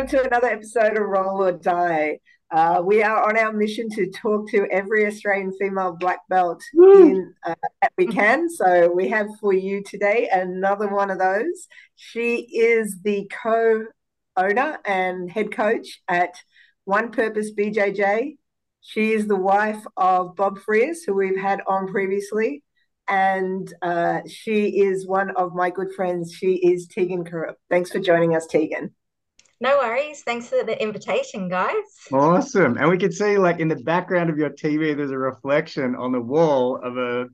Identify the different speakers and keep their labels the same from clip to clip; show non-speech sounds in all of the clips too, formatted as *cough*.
Speaker 1: Welcome to another episode of Roll or Die. Uh, we are on our mission to talk to every Australian female black belt in, uh, that we can. So we have for you today another one of those. She is the co-owner and head coach at One Purpose BJJ. She is the wife of Bob Frias, who we've had on previously, and uh, she is one of my good friends. She is Tegan Krarup. Thanks for joining us, Tegan.
Speaker 2: No worries. Thanks for the invitation, guys.
Speaker 3: Awesome. And we can see, like, in the background of your TV, there's a reflection on the wall of a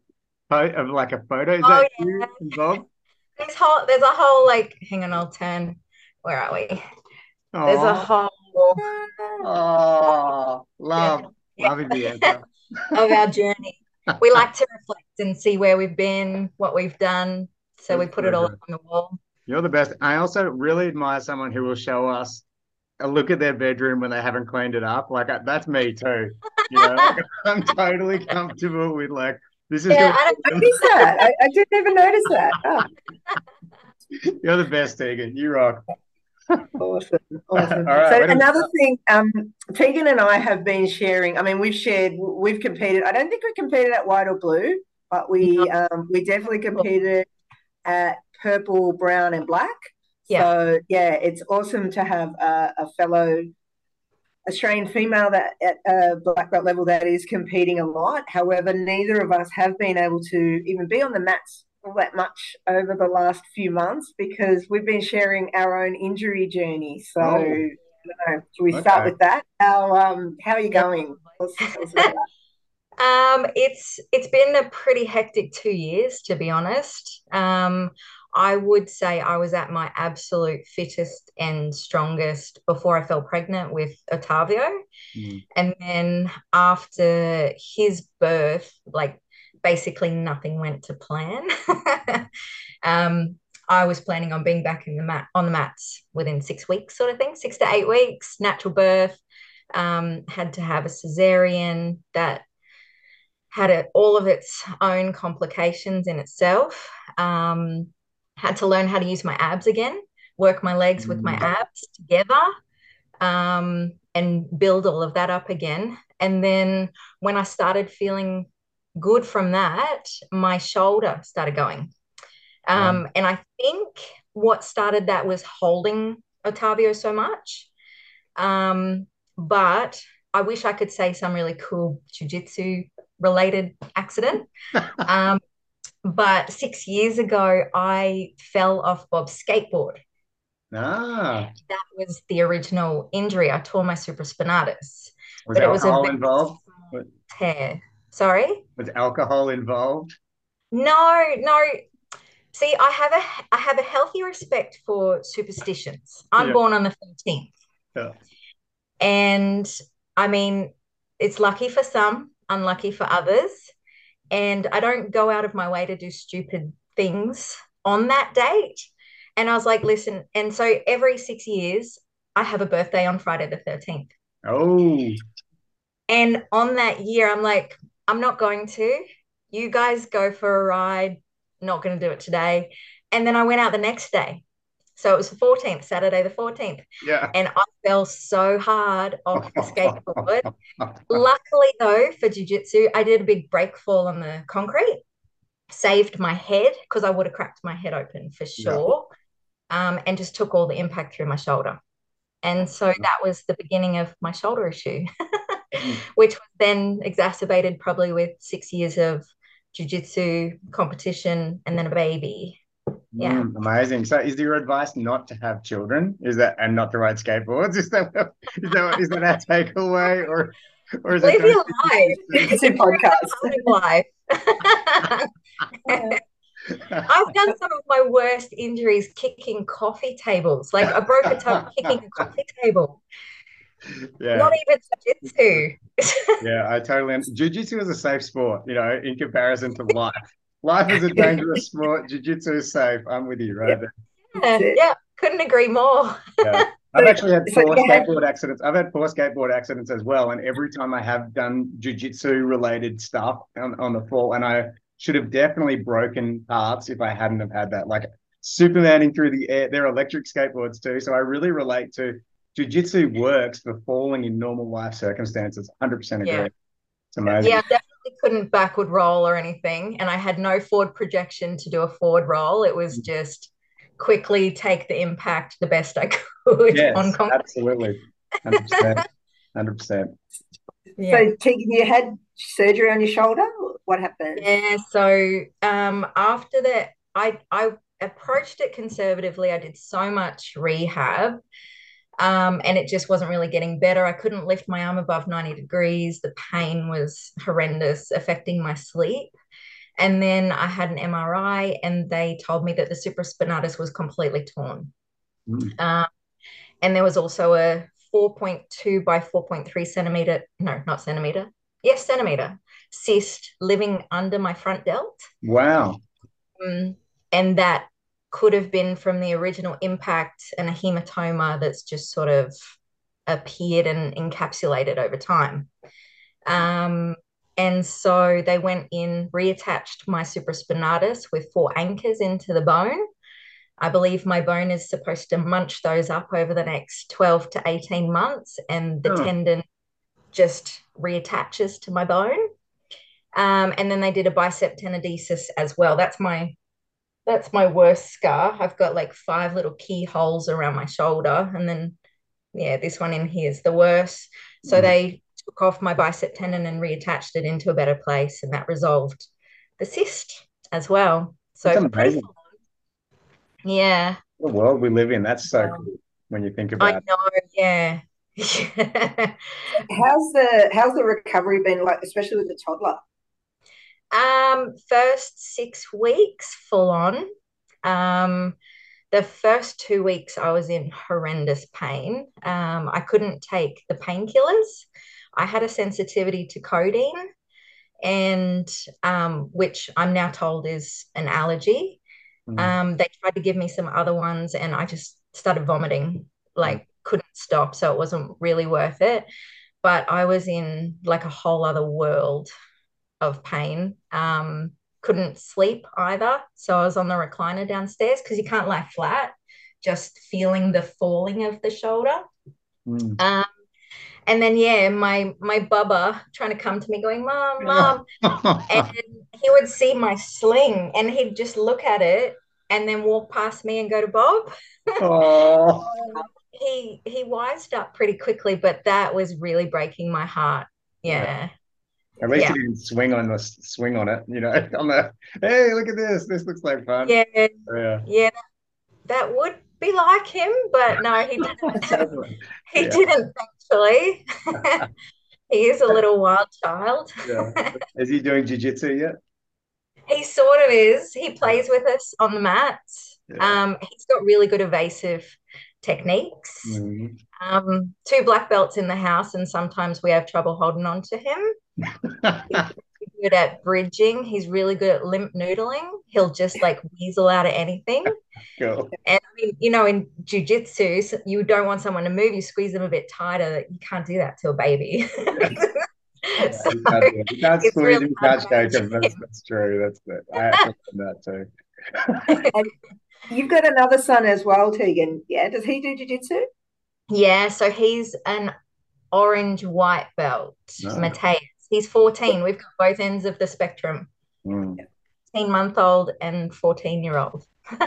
Speaker 3: of like a photo. Is oh, that yeah. you, Bob?
Speaker 2: There's whole. There's a whole like. Hang on, I'll turn. Where are we? Aww. There's a whole.
Speaker 3: Oh, love, yeah. loving the answer
Speaker 2: of our journey. We *laughs* like to reflect and see where we've been, what we've done. So we put it all on the wall.
Speaker 3: You're the best. I also really admire someone who will show us a look at their bedroom when they haven't cleaned it up. Like that's me too. You know, like, *laughs* I'm totally comfortable with like this is.
Speaker 1: Yeah, I don't notice that. I, I, didn't even notice that. Oh. *laughs*
Speaker 3: You're the best, Tegan. You rock.
Speaker 1: awesome, *laughs* awesome. Right, so another thing, um, Tegan and I have been sharing. I mean, we've shared, we've competed. I don't think we competed at white or blue, but we um, we definitely competed at purple, brown, and black. Yeah. So yeah, it's awesome to have a, a fellow Australian female that at a black belt level that is competing a lot. However, neither of us have been able to even be on the mats all that much over the last few months because we've been sharing our own injury journey. So, oh. know, can we okay. start with that? How um how are you going? *laughs*
Speaker 2: um, it's it's been a pretty hectic two years, to be honest. Um, I would say I was at my absolute fittest and strongest before I fell pregnant with Otavio. Mm. And then after his birth, like basically nothing went to plan. *laughs* um, I was planning on being back in the mat on the mats within six weeks, sort of thing, six to eight weeks, natural birth. Um, had to have a cesarean that had a, all of its own complications in itself. Um, had to learn how to use my abs again, work my legs with my mm. abs together, um, and build all of that up again. And then when I started feeling good from that, my shoulder started going. Um, And I think what started that was holding Otavio so much. Um, but I wish I could say some really cool jujitsu related accident. *laughs* um, but six years ago, I fell off Bob's skateboard.
Speaker 3: Ah.
Speaker 2: That was the original injury. I tore my supraspinatus.
Speaker 3: Was but alcohol it was involved?
Speaker 2: Tear. Sorry?
Speaker 3: Was alcohol involved?
Speaker 2: No, no. See, I have a I have a healthy respect for superstitions. I'm yeah. born on the 13th. Yeah. And I mean, it's lucky for some, unlucky for others and I don't go out of my way to do stupid things on that date. And I was like, listen, and so every six years, I have a birthday on Friday the 13th.
Speaker 3: Oh.
Speaker 2: And on that year, I'm like, I'm not going to. You guys go for a ride. Not going to do it today. And then I went out the next day. So it was the 14th, Saturday the 14th.
Speaker 3: Yeah.
Speaker 2: And I fell so hard off the skateboard. *laughs* Luckily, though, for jiu-jitsu, I did a big break fall on the concrete, saved my head because I would have cracked my head open for sure. Yeah. Um, and just took all the impact through my shoulder. And so that was the beginning of my shoulder issue, mm. *laughs* which was then exacerbated probably with six years of jiu-jitsu competition and then a baby yeah mm,
Speaker 3: amazing so is your advice not to have children is that and not to ride skateboards *laughs* is that is that is that our takeaway or or is
Speaker 2: live it your life it's a podcast life *laughs* I've done some of my worst injuries kicking coffee tables. Like I broke a toe *laughs* kicking a coffee table. Yeah. Not even jiu-jitsu.
Speaker 3: yeah, I totally. Jiu-jitsu is a safe sport, you know, in comparison to life. Life is a *laughs* dangerous sport. Jiu-jitsu is safe. I'm with you right
Speaker 2: yeah. Yeah, couldn't agree more.
Speaker 3: yeah. I've *laughs* actually had four skateboard accidents. I've had four skateboard accidents as well. And every time I have done jiu-jitsu related stuff on, on the fall, and I should have definitely broken parts if I hadn't have had that. Like supermaning through the air. They're electric skateboards too. So I really relate to jiu-jitsu works for falling in normal life circumstances. 100% agree. Yeah. It's amazing.
Speaker 2: Yeah, definitely couldn't backward roll or anything. And I had no forward projection to do a forward roll. It was just quickly take the impact the best I *laughs* could
Speaker 3: yes, on concrete. Absolutely. 100%. 100%.
Speaker 1: Yeah. So, Tegan, you had surgery on your shoulder. What happened?
Speaker 2: Yeah. So, um, after that, I I approached it conservatively. I did so much rehab, um, and it just wasn't really getting better. I couldn't lift my arm above ninety degrees. The pain was horrendous, affecting my sleep. And then I had an MRI, and they told me that the supraspinatus was completely torn. Mm. Um, and there was also a 4.2 by 4.3 centimeter, no, not centimeter, yes, centimeter cyst living under my front delt.
Speaker 3: Wow.
Speaker 2: Um, and that could have been from the original impact and a hematoma that's just sort of appeared and encapsulated over time. Um, and so they went in, reattached my supraspinatus with four anchors into the bone I believe my bone is supposed to munch those up over the next 12 to 18 months, and the oh. tendon just reattaches to my bone. Um, and then they did a bicep tenodesis as well. That's my that's my worst scar. I've got like five little keyholes around my shoulder, and then yeah, this one in here is the worst. So mm. they took off my bicep tendon and reattached it into a better place, and that resolved the cyst as well. So amazing. Yeah.
Speaker 3: The world we live in. That's so cool when you think about it.
Speaker 2: I know, yeah. *laughs*
Speaker 1: how's the how's the recovery been like, especially with the toddler?
Speaker 2: Um, first six weeks full on. Um, the first two weeks I was in horrendous pain. Um, I couldn't take the painkillers. I had a sensitivity to codeine, and um, which I'm now told is an allergy. Mm. Um, they tried to give me some other ones, and I just started vomiting, like mm. couldn't stop. So it wasn't really worth it. But I was in like a whole other world of pain. Um, couldn't sleep either. So I was on the recliner downstairs because you can't lie flat, just feeling the falling of the shoulder. Mm. Um, and then yeah, my my bubba trying to come to me, going, "Mom, mom," *laughs* and he would see my sling, and he'd just look at it, and then walk past me and go to Bob. Oh. *laughs* he he wised up pretty quickly, but that was really breaking my heart. Yeah. yeah.
Speaker 3: At least yeah. you didn't swing on the swing on it, you know. *laughs* On the hey, look at this. This looks like fun.
Speaker 2: Yeah, yeah, yeah. That would be like him, but no, he *laughs* didn't. *laughs* he yeah. didn't actually. he is a little wild child.
Speaker 3: yeah. Is he doing jiu-jitsu yet?
Speaker 2: He sort of is. He plays with us on the mats. Yeah. Um, he's got really good evasive techniques. Mm-hmm. Um, two black belts in the house, and sometimes we have trouble holding on to him. He's good at bridging. He's really good at limp noodling. He'll just like weasel out of anything. Cool. And I mean, you know, in jujitsu, you don't want someone to move. You squeeze them a bit tighter. You can't do that to a baby. *laughs*
Speaker 3: Yeah, so you can't, you can't squeeze really you can't shake them. That's, that's true. That's it. I have that too. *laughs*
Speaker 1: and you've got another son as well, Tegan. Yeah. Does he do jiu-jitsu?
Speaker 2: Yeah. So he's an orange white belt, no. Mateus. He's 14. We've got both ends of the spectrum. Mm. 18 month old and 14 year old. *laughs*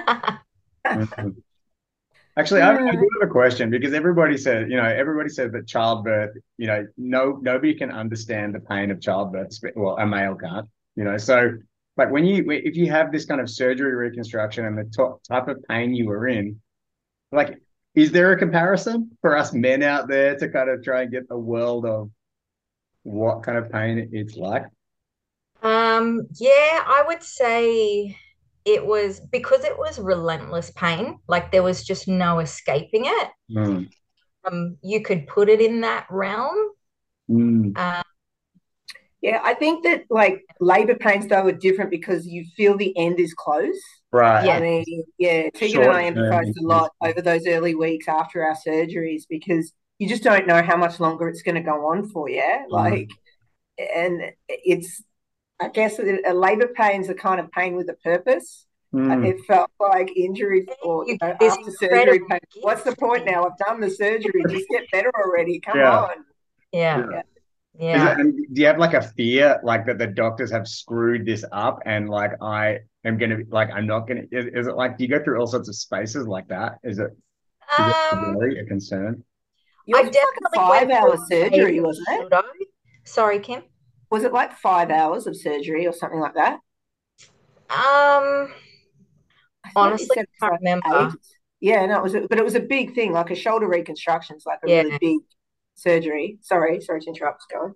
Speaker 3: Actually, I, I, do have a question because everybody said, you know, everybody said that childbirth, you know, no nobody can understand the pain of childbirth. Well, a male can't, you know. So, like when you if you have this kind of surgery reconstruction and the t- type of pain you were in, like, is there a comparison for us men out there to kind of try and get a world of what kind of pain it's like?
Speaker 2: Um, yeah, I would say it was because it was relentless pain, like there was just no escaping it. Mm. Um, you could put it in that realm.
Speaker 3: Mm. Um,
Speaker 1: yeah, I think that like labor pains though are different because you feel the end is close.
Speaker 3: Right.
Speaker 1: Yeah. I mean, yeah, Tegan and I empathized a lot over those early weeks after our surgeries because you just don't know how much longer it's going to go on for. Yeah. Mm. Like, and it's, I guess a labor pain's a kind of pain with a purpose Mm. It felt like injury or you know, after surgery pain. What's the point now? I've done the surgery. Just get better already. Come
Speaker 2: yeah. on. Yeah. yeah. Yeah.
Speaker 3: It, do you have like a fear, like that the doctors have screwed this up, and like I am gonna, like I'm not gonna? Is, is it like do you go through all sorts of spaces like that? Is it, um, it a concern?
Speaker 1: I definitely five hour surgery, wasn't it?
Speaker 2: Sorry, Kim.
Speaker 1: Was it like five hours of surgery or something like that?
Speaker 2: Um, honestly, I can't like remember. Eight.
Speaker 1: Yeah, no, it was, a, but it was a big thing, like a shoulder reconstruction. It's like a yeah. really big surgery. Sorry, sorry to interrupt. Go.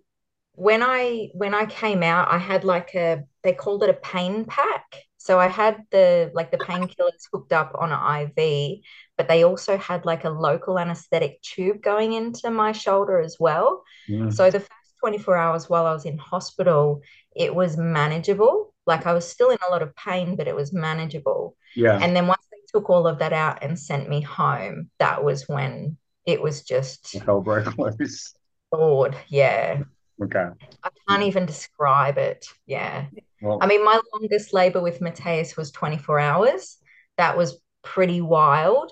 Speaker 2: When I when I came out, I had like a they called it a pain pack. So I had the like the *laughs* painkillers hooked up on an IV, but they also had like a local anesthetic tube going into my shoulder as well. Mm. So the first 24 hours while I was in hospital, it was manageable. Like I was still in a lot of pain, but it was manageable.
Speaker 3: Yeah.
Speaker 2: And then once they took all of that out and sent me home, that was when it was just
Speaker 3: hell broke loose.
Speaker 2: Bored. Yeah.
Speaker 3: Okay.
Speaker 2: I can't even describe it. Yeah. Well, I mean, my longest labor with Mateus was 24 hours. That was pretty wild.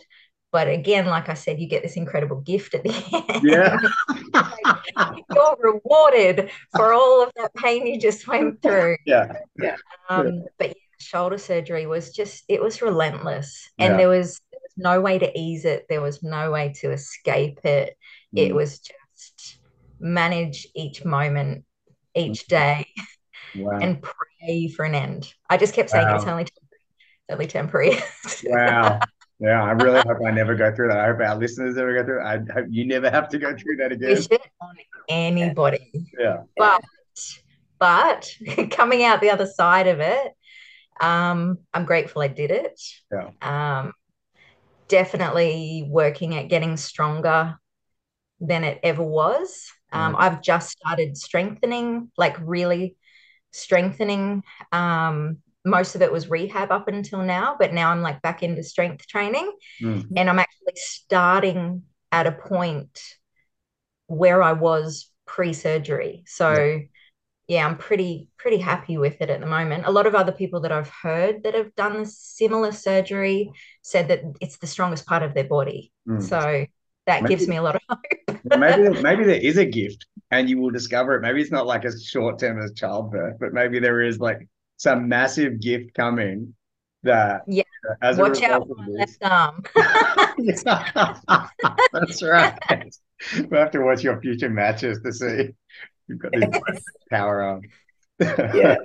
Speaker 2: But again, like I said, you get this incredible gift at the end.
Speaker 3: Yeah. *laughs*
Speaker 2: You're rewarded for all of that pain you just went through.
Speaker 3: Yeah. Yeah.
Speaker 2: Um, yeah. But yeah, shoulder surgery was just, it was relentless. And yeah. there, was, there was no way to ease it, there was no way to escape it. Mm. It was just manage each moment, each mm. day, wow. and pray for an end. I just kept saying wow. it's only temporary. It's only temporary. *laughs*
Speaker 3: wow. Yeah, I really hope I never go through that. I hope our listeners never go through it. I hope you never have to go through that again.
Speaker 2: Wish it on anybody.
Speaker 3: Yeah.
Speaker 2: But but *laughs* coming out the other side of it, um, I'm grateful I did it.
Speaker 3: Yeah.
Speaker 2: Um, definitely working at getting stronger than it ever was. Um, mm. I've just started strengthening, like really strengthening um, most of it was rehab up until now, but now I'm like back into strength training mm. and I'm actually starting at a point where I was pre-surgery. So yeah. yeah, I'm pretty pretty happy with it at the moment. A lot of other people that I've heard that have done the similar surgery said that it's the strongest part of their body. Mm. So that maybe, gives me a lot of hope.
Speaker 3: maybe *laughs* maybe there is a gift and you will discover it. Maybe it's not like as short term as childbirth, but maybe there is like some massive gift coming that
Speaker 2: yeah. as watch out for left arm. *laughs* *laughs*
Speaker 3: That's right. We'll have to watch your future matches to see. You've got this *laughs* power arm.
Speaker 1: Yeah.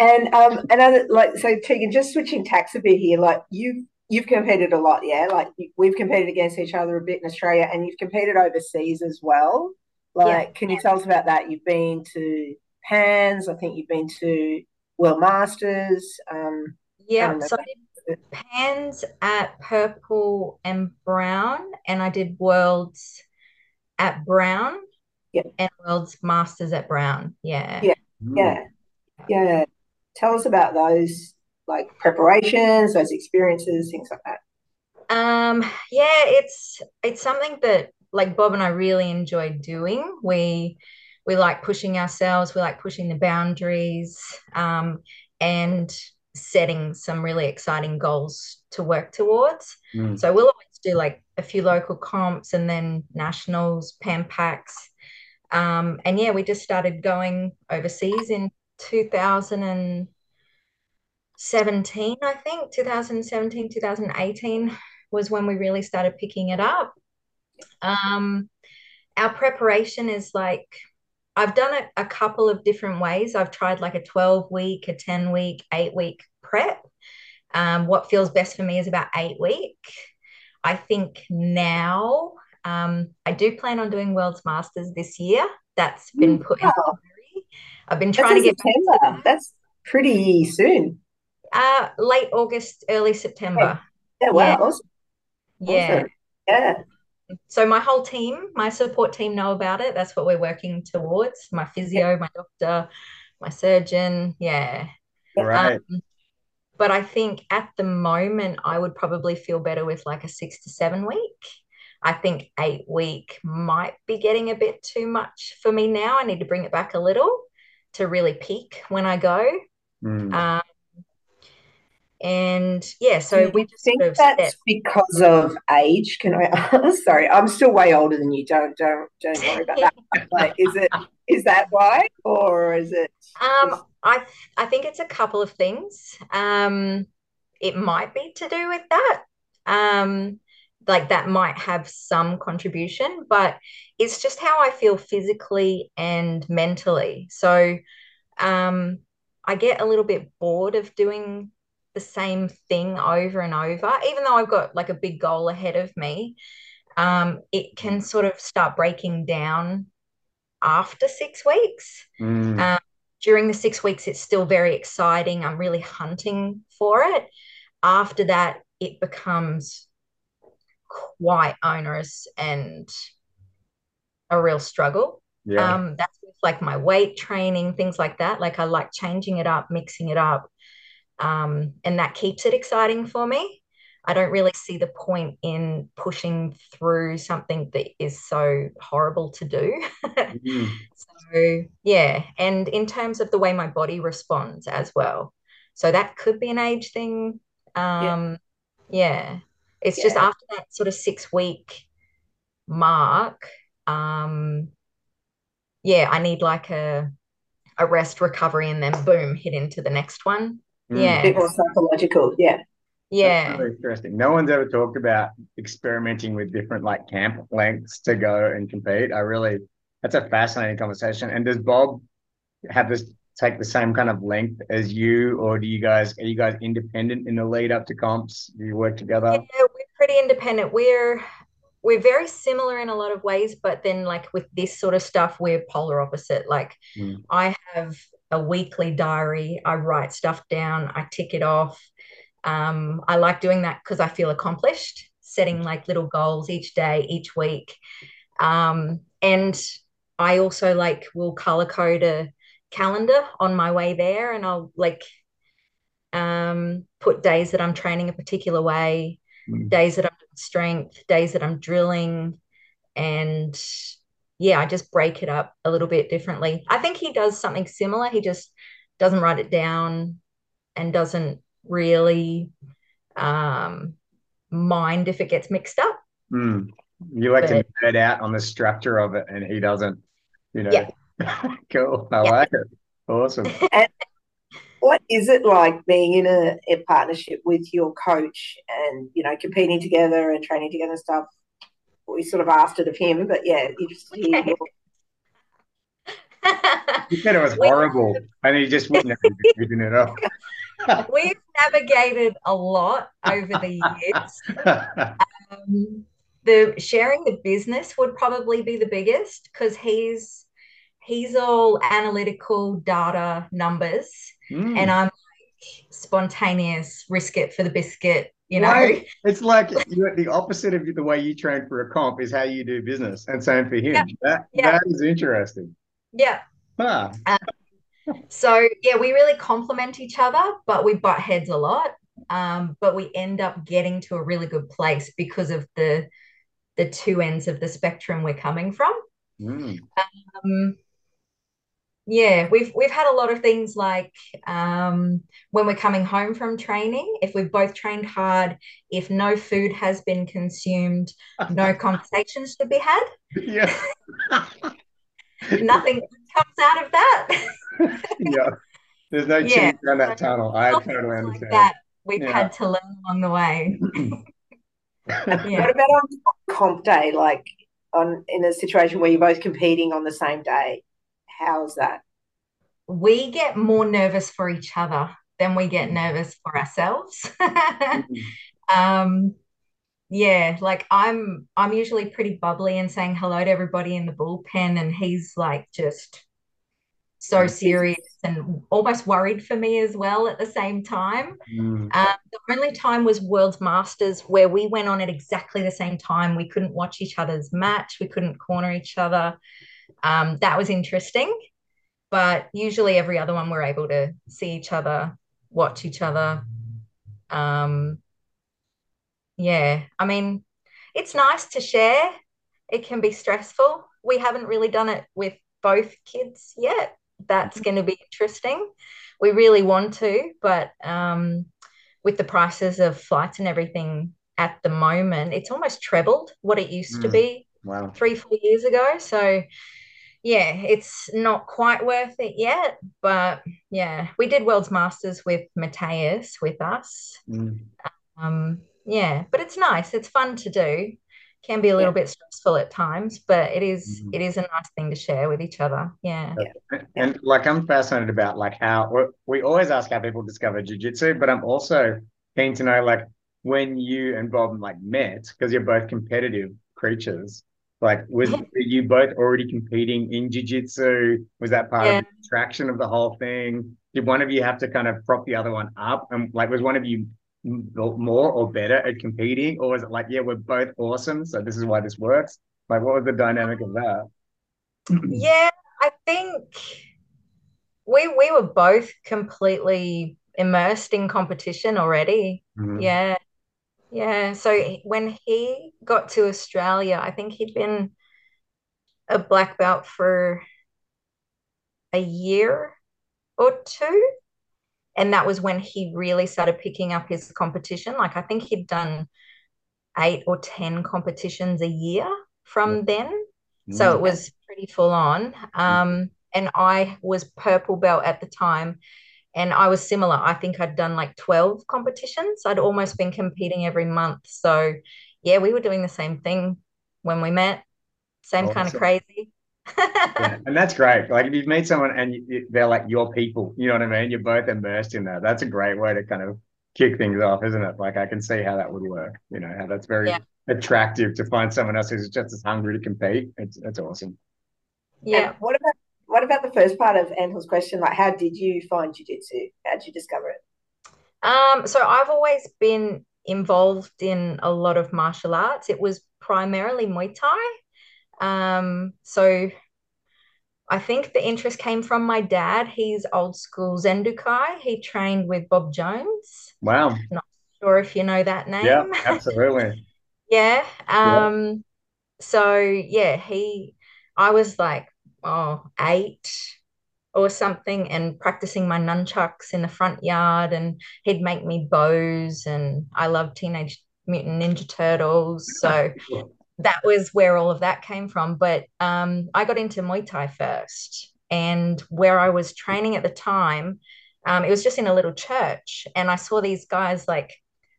Speaker 1: And um another like so Tegan just switching tacks a bit here like you've you've competed a lot yeah? Like we've competed against each other a bit in Australia and you've competed overseas as well. Like yeah. can you tell us about that? You've been to Pans I think you've been to World Masters. Um,
Speaker 2: yeah, so I did Pans at Purple and Brown, and I did Worlds at Brown.
Speaker 1: Yeah.
Speaker 2: And Worlds Masters at Brown. Yeah.
Speaker 1: Yeah. Mm. Yeah. Yeah. Tell us about those like preparations, those experiences, things like that.
Speaker 2: Um, yeah, it's it's something that like Bob and I really enjoy doing. We we like pushing ourselves, we like pushing the boundaries, um, and setting some really exciting goals to work towards. Mm. So we'll always do like a few local comps and then nationals, Pan Pacs. Um, and yeah, we just started going overseas in 2017, I think. 2017, 2018 was when we really started picking it up. Um, our preparation is like I've done it a couple of different ways. I've tried like a 12 week, a 10 week, eight week prep. Um, what feels best for me is about eight week. I think now um, I do plan on doing World's Masters this year. That's been put wow. in I've been trying to get
Speaker 1: September. That's pretty soon.
Speaker 2: Uh, late August, early September.
Speaker 1: Yeah, wow. Yeah. Awesome.
Speaker 2: Yeah.
Speaker 1: Awesome. Yeah
Speaker 2: so my whole team, my support team know about it. That's what we're working towards. My physio, my doctor, my surgeon. Yeah.
Speaker 3: Right. Um,
Speaker 2: but I think at the moment I would probably feel better with like a six to seven week. I think eight week might be getting a bit too much for me now. I need to bring it back a little to really peak when I go. Mm. Um, and yeah, so we
Speaker 1: just think sort of that's because of age. Can I? *laughs* sorry, I'm still way older than you. Don't don't don't worry about that. *laughs* like, is it is that why, or is it?
Speaker 2: Um, I I think it's a couple of things. Um, it might be to do with that. Um, like that might have some contribution, but it's just how I feel physically and mentally. So, um, I get a little bit bored of doing the same thing over and over, even though I've got like a big goal ahead of me. Um, it can sort of start breaking down after six weeks. Mm. Um, during the six weeks, it's still very exciting. I'm really hunting for it. After that, it becomes quite onerous and a real struggle. Yeah. Um, that's like my weight training, things like that. Like I like changing it up, mixing it up. Um, and that keeps it exciting for me. I don't really see the point in pushing through something that is so horrible to do. *laughs* mm. So, yeah. And in terms of the way my body responds as well. So, that could be an age thing. Um, yeah. yeah. It's yeah. just after that sort of six week mark, um, yeah, I need like a a rest recovery and then boom, hit into the next one. Yeah.
Speaker 1: A bit more psychological. Yeah.
Speaker 2: Yeah.
Speaker 3: Really interesting. No one's ever talked about experimenting with different like camp lengths to go and compete. I really that's a fascinating conversation. And does Bob have this take the same kind of length as you, or do you guys are you guys independent in the lead up to comps? Do you work together?
Speaker 2: Yeah, we're pretty independent. We're we're very similar in a lot of ways, but then like with this sort of stuff, we're polar opposite. Like mm. I have a weekly diary, I write stuff down, I tick it off. Um, I like doing that because I feel accomplished, setting like little goals each day, each week. Um, and I also like will color code a calendar on my way there and I'll like um, put days that I'm training a particular way, mm. days that I'm doing strength, days that I'm drilling. And yeah, I just break it up a little bit differently. I think he does something similar. He just doesn't write it down and doesn't really um, mind if it gets mixed up.
Speaker 3: Mm. You like but, to nerd out on the structure of it, and he doesn't. You know, yeah. *laughs* cool. I yeah. like it. Awesome. *laughs*
Speaker 1: And what is it like being in a, a, partnership with your coach and you know competing together and training together and stuff? We sort of asked it of him, but yeah, interested okay. your... *laughs*
Speaker 3: He said it was horrible, and he just wouldn't have given it up. *laughs*
Speaker 2: We've navigated a lot over the years. *laughs* Um, the sharing the business would probably be the biggest because he's he's all analytical data numbers mm. and i'm like spontaneous risk it for the biscuit you know right. *laughs*
Speaker 3: it's like the opposite of the way you train for a comp is how you do business and same for him yeah. that yeah. that is interesting
Speaker 2: yeah ah. um, so yeah we really complement each other but we butt heads a lot um, but we end up getting to a really good place because of the the two ends of the spectrum we're coming from. Mm. Um, yeah, we've we've had a lot of things like um, when we're coming home from training, if we've both trained hard, if no food has been consumed, no *laughs* conversations to be had.
Speaker 3: Yeah. *laughs*
Speaker 2: Nothing comes out of that. *laughs*
Speaker 3: yeah. There's no change yeah. down that tunnel. I totally understand. Like that
Speaker 2: we've yeah. had to learn along the way.
Speaker 1: yeah. What about on comp day, like on in a situation where you're both competing on the same day? How's that?
Speaker 2: We get more nervous for each other than we get nervous for ourselves. *laughs* um, yeah, like I'm I'm usually pretty bubbly and saying hello to everybody in the bullpen, and he's like just so serious and almost worried for me as well at the same time. Mm. Um, the only time was World Masters where we went on at exactly the same time. We couldn't watch each other's match, we couldn't corner each other. Um, that was interesting. But usually every other one we're able to see each other, watch each other. Um, yeah, I mean, it's nice to share. It can be stressful. We haven't really done it with both kids yet that's mm-hmm. going to be interesting. We really want to, but um, with the prices of flights and everything at the moment, it's almost trebled what it used mm. to be
Speaker 3: wow.
Speaker 2: three, four years ago. So yeah, it's not quite worth it yet, but yeah, we did World's Masters with Matthias with us.
Speaker 3: Mm.
Speaker 2: Um, yeah, but it's nice. It's fun to do. Can be a little yeah. bit stressful at times, but it is mm. it is a nice thing to share with each other. Yeah.
Speaker 3: yeah. And like I'm fascinated about like how we always ask how people discover jiu-jitsu, but I'm also keen to know like when you and Bob like met because you're both competitive creatures like, was you both already competing in jiu-jitsu? Was that part yeah. of the attraction of the whole thing? Did one of you have to kind of prop the other one up? And like, was one of you more or better at competing, or was it like, yeah, we're both awesome, so this is why this works? Like, what was the dynamic of that? *clears throat*
Speaker 2: yeah, I think we we were both completely immersed in competition already. Mm-hmm. Yeah, yeah. So when he got to Australia, I think he'd been a black belt for a year or two. And that was when he really started picking up his competition. Like I think he'd done eight or 10 competitions a year from then. Mm-hmm. So it was pretty full on. Um, and I was purple belt at the time and I was similar. I think I'd done like 12 competitions. I'd almost been competing every month. So, yeah, we were doing the same thing when we met. Same oh, awesome. kind of crazy.
Speaker 3: yeah, *laughs* and that's great. Like if you meet someone and you, they're like your people, you know what I mean? You're both immersed in that. That's a great way to kind of kick things off, isn't it? Like I can see how that would work. You know how that's very yeah. attractive to find someone else who's just as hungry to compete. It's it's awesome.
Speaker 2: Yeah.
Speaker 1: And what about what about the first part of Angel's question? Like, how did you find jujitsu? How did you discover it?
Speaker 2: Um, so I've always been involved in a lot of martial arts. It was primarily Muay Thai. Um, so I think the interest came from my dad. He's old school Zen Do Kai. He trained with Bob Jones.
Speaker 3: Wow.
Speaker 2: Not sure if you know that name.
Speaker 3: Yeah, absolutely. *laughs*
Speaker 2: yeah. Um, yeah. so yeah, he I was like oh, eight or something and practicing my nunchucks in the front yard and he'd make me bows and I love Teenage Mutant Ninja Turtles. *laughs* So that was where all of that came from. But um, I got into Muay Thai first and where I was training at the time, um, it was just in a little church and I saw these guys like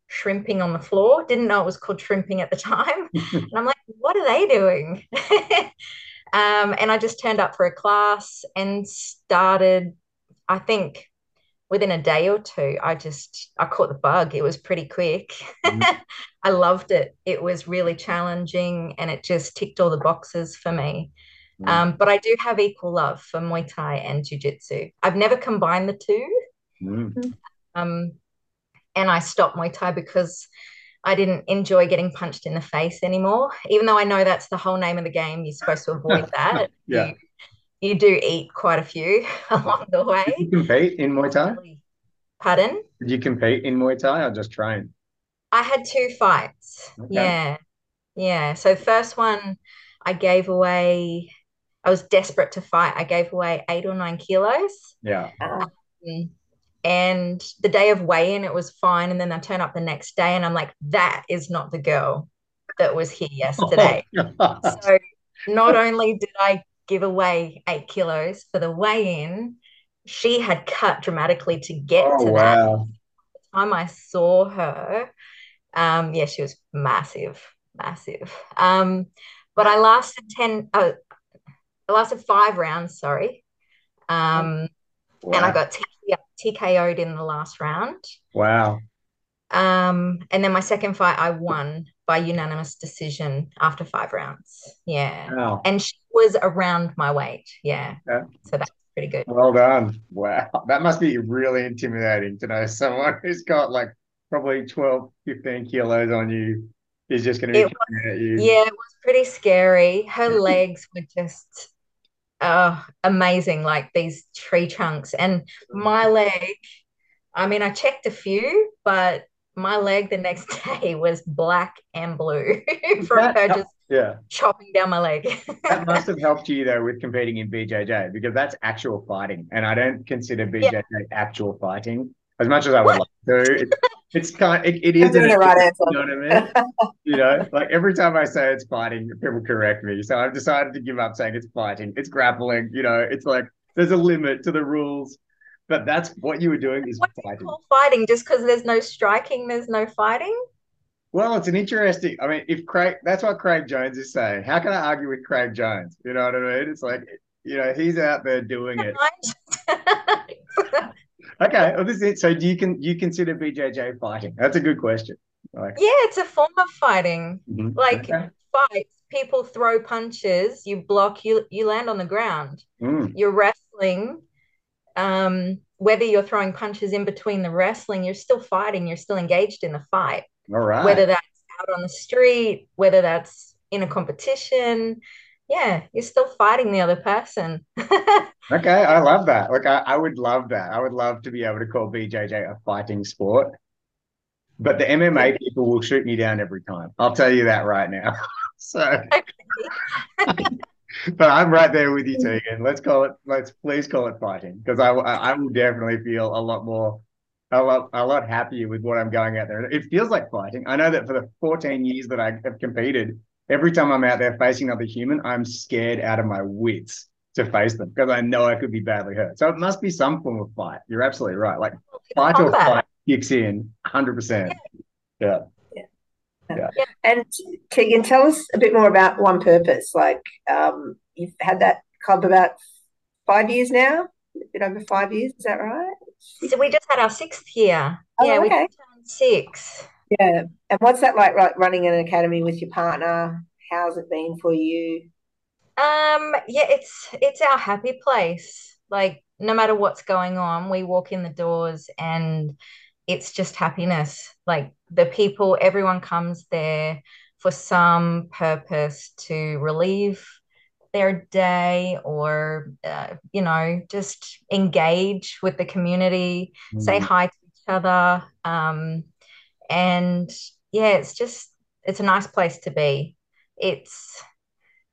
Speaker 2: shrimping on the floor. Didn't know it was called shrimping at the time. *laughs* and I'm like, what are they doing? *laughs* Um, and I just turned up for a class and started, I think within a day or two, I just I caught the bug. It was pretty quick. Mm. *laughs* I loved it. It was really challenging and it just ticked all the boxes for me. Mm. Um, but I do have equal love for Muay Thai and Jiu Jitsu. I've never combined the two.
Speaker 3: Mm.
Speaker 2: Um, and I stopped Muay Thai because I didn't enjoy getting punched in the face anymore, even though I know that's the whole name of the game. You're supposed to avoid *laughs* that.
Speaker 3: yeah.
Speaker 2: You, you, do eat quite a few *laughs* along the way.
Speaker 3: Did you compete in Muay Thai?
Speaker 2: Pardon?
Speaker 3: Did you compete in Muay Thai or just train?
Speaker 2: I had two fights. Okay. Yeah. Yeah. So first one I gave away I was desperate to fight. I gave away eight or nine kilos.
Speaker 3: Yeah. Um,
Speaker 2: and the day of weigh-in it was fine. And then i turn up the next day and i'm like that is not the girl that was here yesterday. *laughs* Oh, so not only did i give away eight kilos for the weigh-in she had cut dramatically to get oh, to that. wow. the time i saw her um yeah she was massive massive. Um but i lasted 10 uh, i lasted five rounds sorry. Um wow. and i got TKO'd in the last round.
Speaker 3: Wow.
Speaker 2: Um, and then my second fight, I won by unanimous decision after five rounds. Yeah.
Speaker 3: Wow.
Speaker 2: And she was around my weight. Yeah.
Speaker 3: yeah.
Speaker 2: So that's pretty good.
Speaker 3: Well done. Wow. That must be really intimidating to know *laughs* someone who's got like probably 12, 15 kilos on you is just going to be
Speaker 2: was, at you. Yeah, it was pretty scary. Her legs were just uh, amazing, like these tree trunks. And my leg, I mean, I checked a few, but my leg the next *laughs* day was black and blue *laughs* from her just
Speaker 3: yeah.
Speaker 2: chopping down my leg.
Speaker 3: that *laughs* must have helped you though with competing in BJJ because that's actual fighting, and I don't consider BJJ yeah. actual fighting as much as I would like to. it's kind. It, it is the right answer. You know what I mean? you know, like every time I say it's fighting, people correct me. So I've decided to give up saying it's fighting. It's grappling. You know, it's like there's a limit to the rules. But that's what you were doing is
Speaker 2: what fighting. fighting just because there's no striking, there's no fighting.
Speaker 3: Well, it's an interesting. I mean, if Craig, that's what Craig Jones is saying. How can I argue with Craig Jones? You know what I mean? It's like, you know, he's out there doing it. *laughs* okay, well, this is So, do you can you consider BJJ fighting? That's a good question.
Speaker 2: Like, yeah, it's a form of fighting. Mm-hmm. Like okay. fights, people throw punches, you block, you you land on the ground. Mm. You're wrestling. Um, whether you're throwing punches in between the wrestling, you're still fighting. You're still engaged in the fight.
Speaker 3: All right.
Speaker 2: Whether that's out on the street, whether that's in a competition, yeah, you're still fighting the other person. *laughs*
Speaker 3: okay, I love that. Like, I, I would love that. I would love to be able to call BJJ a fighting sport. But the MMA people will shoot me down every time. I'll tell you that right now. *laughs* so, *laughs* but I'm right there with you, mm. Tegan. Let's call it. Let's please call it fighting because I I will definitely feel a lot more a lot, a lot happier with what I'm going out there. It feels like fighting. I know that for the 14 years that I have competed, every time I'm out there facing another human, I'm scared out of my wits to face them because I know I could be badly hurt. So it must be some form of fight. You're absolutely right. Like fight or flight kicks in 100%. Yeah.
Speaker 1: yeah. Yeah. yeah. And Tegan, tell us a bit more about One Purpose. Like, um, you've had that club about five years now, a bit over five years. Is that right?
Speaker 2: So we just had our sixth year. Oh, yeah, okay. we turned six.
Speaker 1: Yeah. And what's that like, like running an academy with your partner? How's it been for you?
Speaker 2: Um, yeah, it's it's our happy place. Like no matter what's going on, we walk in the doors and it's just happiness. Like the people, everyone comes there for some purpose to relieve their day or uh, you know just engage with the community mm. say hi to each other um, and yeah it's just it's a nice place to be it's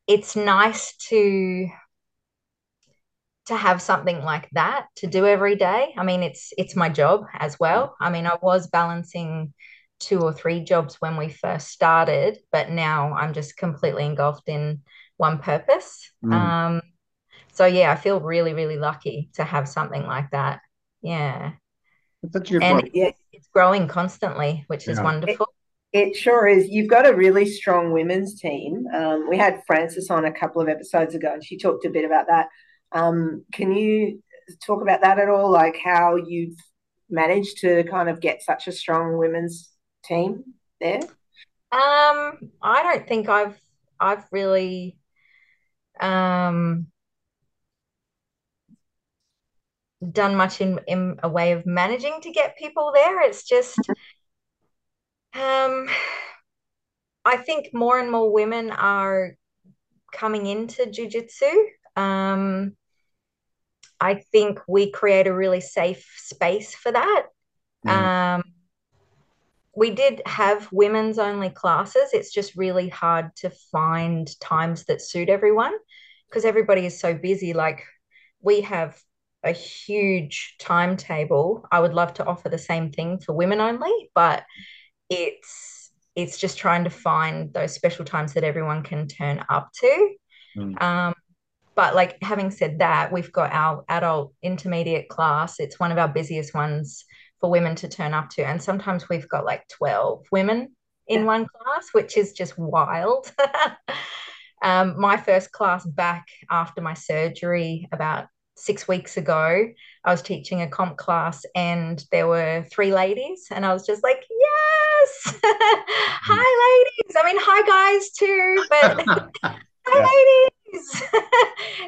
Speaker 2: it's nice to to have something like that to do every day i mean it's it's my job as well i mean i was balancing two or three jobs when we first started but now i'm just completely engulfed in one purpose. Mm. Um, so yeah, I feel really, really lucky to have something like that. Yeah.
Speaker 3: That's and
Speaker 2: yeah. it's growing constantly, which yeah. is wonderful.
Speaker 1: It, it, sure is. You've got a really strong women's team. Um, we had Frances on a couple of episodes ago, and she talked a bit about that. Um, can you talk about that at all? Like how you've managed to kind of get such a strong women's team there?
Speaker 2: Um, I don't think I've I've really um, done much in, in a way of managing to get people there. It's just, um, I think more and more women are coming into jujitsu. Um, I think we create a really safe space for that. Mm. Um, we did have women's only classes. It's just really hard to find times that suit everyone because everybody is so busy. Like we have a huge timetable. I would love to offer the same thing for women only, but it's it's just trying to find those special times that everyone can turn up to. Mm. Um, but like having said that, we've got our adult intermediate class. It's one of our busiest ones for women to turn up to. And sometimes we've got like 12 women in yeah. one class, which is just wild. *laughs* um, my first class back after my surgery about six weeks ago, I was teaching a comp class and there were three ladies, and I was just like, yes, *laughs* mm. hi, ladies. I mean, hi, guys, too, but *laughs* *laughs* hi, ladies.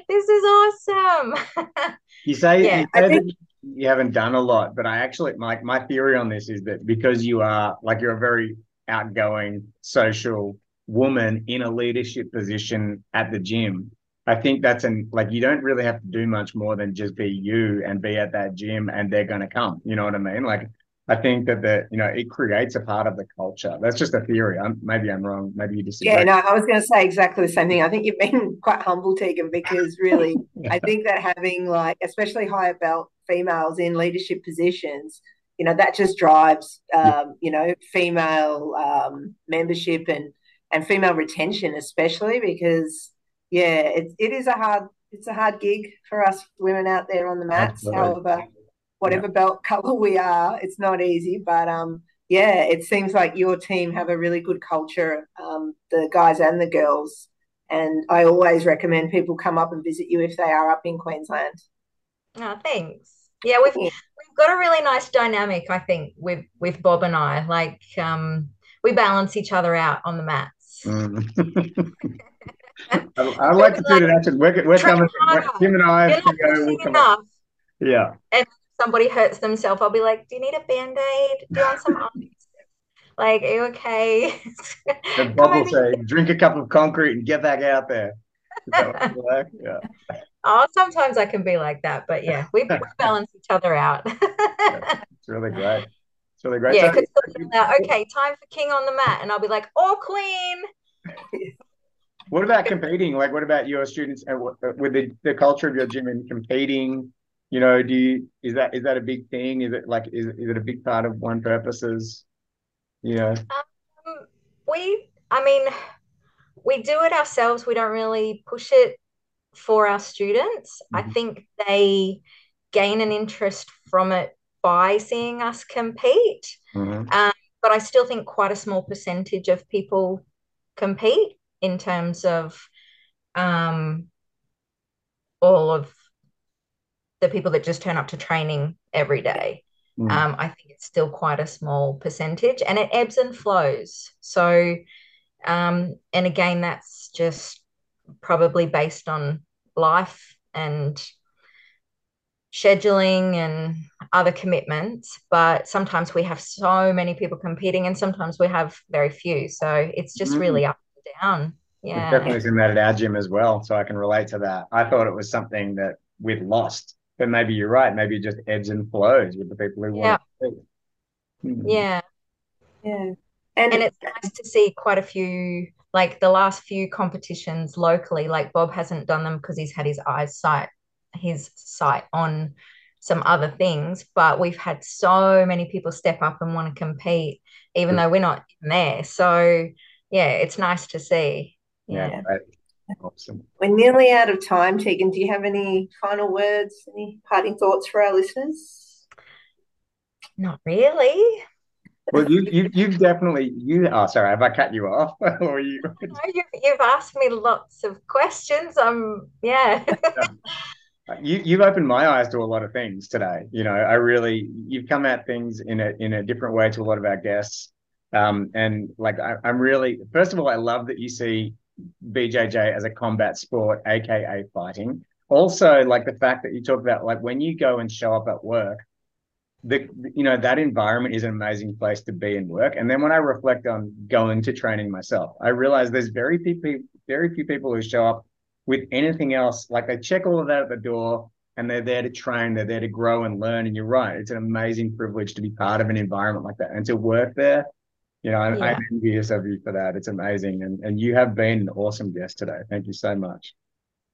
Speaker 2: this is awesome.
Speaker 3: You say, yeah, you, say think- you haven't done a lot, but I actually my my theory on this is that because you are like you're a very outgoing social woman in a leadership position at the gym. I think that's an like you don't really have to do much more than just be you and be at that gym and they're gonna come. You know what I mean? Like I think that the you know it creates a part of the culture. That's just a theory. I'm, maybe I'm wrong. Maybe you disagree.
Speaker 1: Yeah, no, I was going to say exactly the same thing. I think you've been *laughs* quite humble, Tegan, because really, yeah. I *laughs* think that having like especially higher belt females in leadership positions you know that just drives um, you know female um, membership and and female retention especially because yeah it, it is a hard it's a hard gig for us women out there on the mats Absolutely. however whatever yeah. belt color we are it's not easy but um yeah it seems like your team have a really good culture um, the guys and the girls and i always recommend people come up and visit you if they are up in queensland
Speaker 2: oh thanks yeah we've yeah. we've got a really nice dynamic i think with with bob and i like um we balance each other out on the mats mm. *laughs*
Speaker 3: I, *laughs* like to do that. We're, we're coming. Him and I go. We'll enough. Yeah.
Speaker 2: And somebody hurts themselves, I'll be like, "Do you need a band aid? Do you want some?" *laughs* like, are you okay?
Speaker 3: and Bob will say, "Drink a cup of concrete and get back out there." like? *laughs*
Speaker 2: Yeah. Oh, sometimes I can be like that, but yeah, we, balance each other out.
Speaker 3: yeah, it's really great. It's really great.
Speaker 2: Yeah, so, okay, time for King on the mat, and I'll be like, "Or Queen."
Speaker 3: What about competing? Like, what about your students and with the, the culture of your gym and competing? You know, do you is that is that a big thing? Is it like is is it a big part of One Purpose's? You know, um,
Speaker 2: we. I mean, we do it ourselves. We don't really push it for our students. Mm-hmm. I think they gain an interest from it by seeing us compete. Mm-hmm. Um, but I still think quite a small percentage of people compete in terms of um, all of the people that just turn up to training every day. Mm. Um, I think it's still quite a small percentage and it ebbs and flows. So, um, and again, that's just probably based on life and scheduling and other commitments. But sometimes we have so many people competing and sometimes we have very few. So it's just mm. really up down. Yeah.
Speaker 3: We've definitely seen that at our gym as well. So I can relate to that. I thought it was something that we'd lost, but maybe you're right. Maybe it just ebbs and flows with the people who
Speaker 2: yeah.
Speaker 3: want to
Speaker 2: hmm. Yeah.
Speaker 1: Yeah.
Speaker 2: And, and it's nice to see quite a few, like the last few competitions locally, like Bob hasn't done them because he's had his eyes sight, his sight on some other things, but we've had so many people step up and want to compete, even though we're not there. So yeah, it's nice to see. Yeah.
Speaker 3: yeah awesome.
Speaker 1: We're nearly out of time, Tegan. Do you have any final words, any parting thoughts for our listeners?
Speaker 2: Not really.
Speaker 3: Well, you, you, you've definitely you. Oh, sorry, have I cut you off? *laughs* or you?
Speaker 2: No, you've, you've asked me lots of questions. Um, yeah. *laughs*
Speaker 3: you you've opened my eyes to a lot of things today. You know, I really you've come at things in a in a different way to a lot of our guests. Um, and like I, I'm really, first of all, I love that you see BJJ as a combat sport, aka fighting. Also, like the fact that you talk about like when you go and show up at work, the you know that environment is an amazing place to be and work. And then when I reflect on going to training myself, I realize there's very few people, very few people who show up with anything else. Like they check all of that at the door and they're there to train, they're there to grow and learn. And you're right, it's an amazing privilege to be part of an environment like that and to work there you know, I'm, yeah. I'm envious of you for that. It's amazing. And, and you have been an awesome guest today. Thank you so much.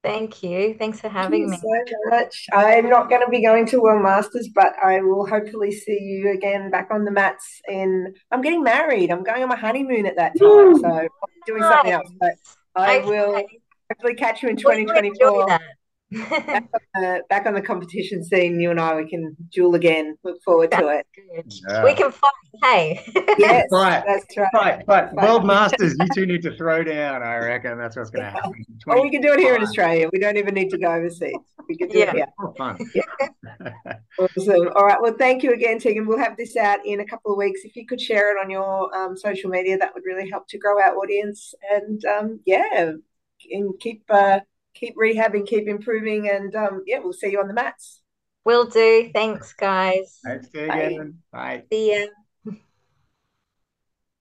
Speaker 2: Thank you. Thanks for having
Speaker 1: me. so much. I'm not going to be going to World Masters, but I will hopefully see you again back on the mats. In I'm getting married. I'm going on my honeymoon at that time, so I'm doing nice. something else. But I okay. will hopefully catch you in 2024 back, on the, back on the competition scene, you and I, we can duel again. Look forward that's to it.
Speaker 2: Yeah. We can fight. Hey, *laughs*
Speaker 1: yes, right. that's right.
Speaker 3: Fight, fight. World Masters, you two need to throw down. I reckon that's what's going to happen.
Speaker 1: Or we can do it here in Australia. We don't even need to go overseas. We can do yeah. it here. Oh, fun. Yeah. awesome. All right. Well, thank you again, Tegan. We'll have this out in a couple of weeks. If you could share it on your um, social media, that would really help to grow our audience. And um, yeah, and keep. Uh, keep rehabbing, keep improving, and um, yeah, we'll see you on the mats.
Speaker 2: Will do. Thanks, guys.
Speaker 3: Thanks, again. Bye.
Speaker 2: See ya.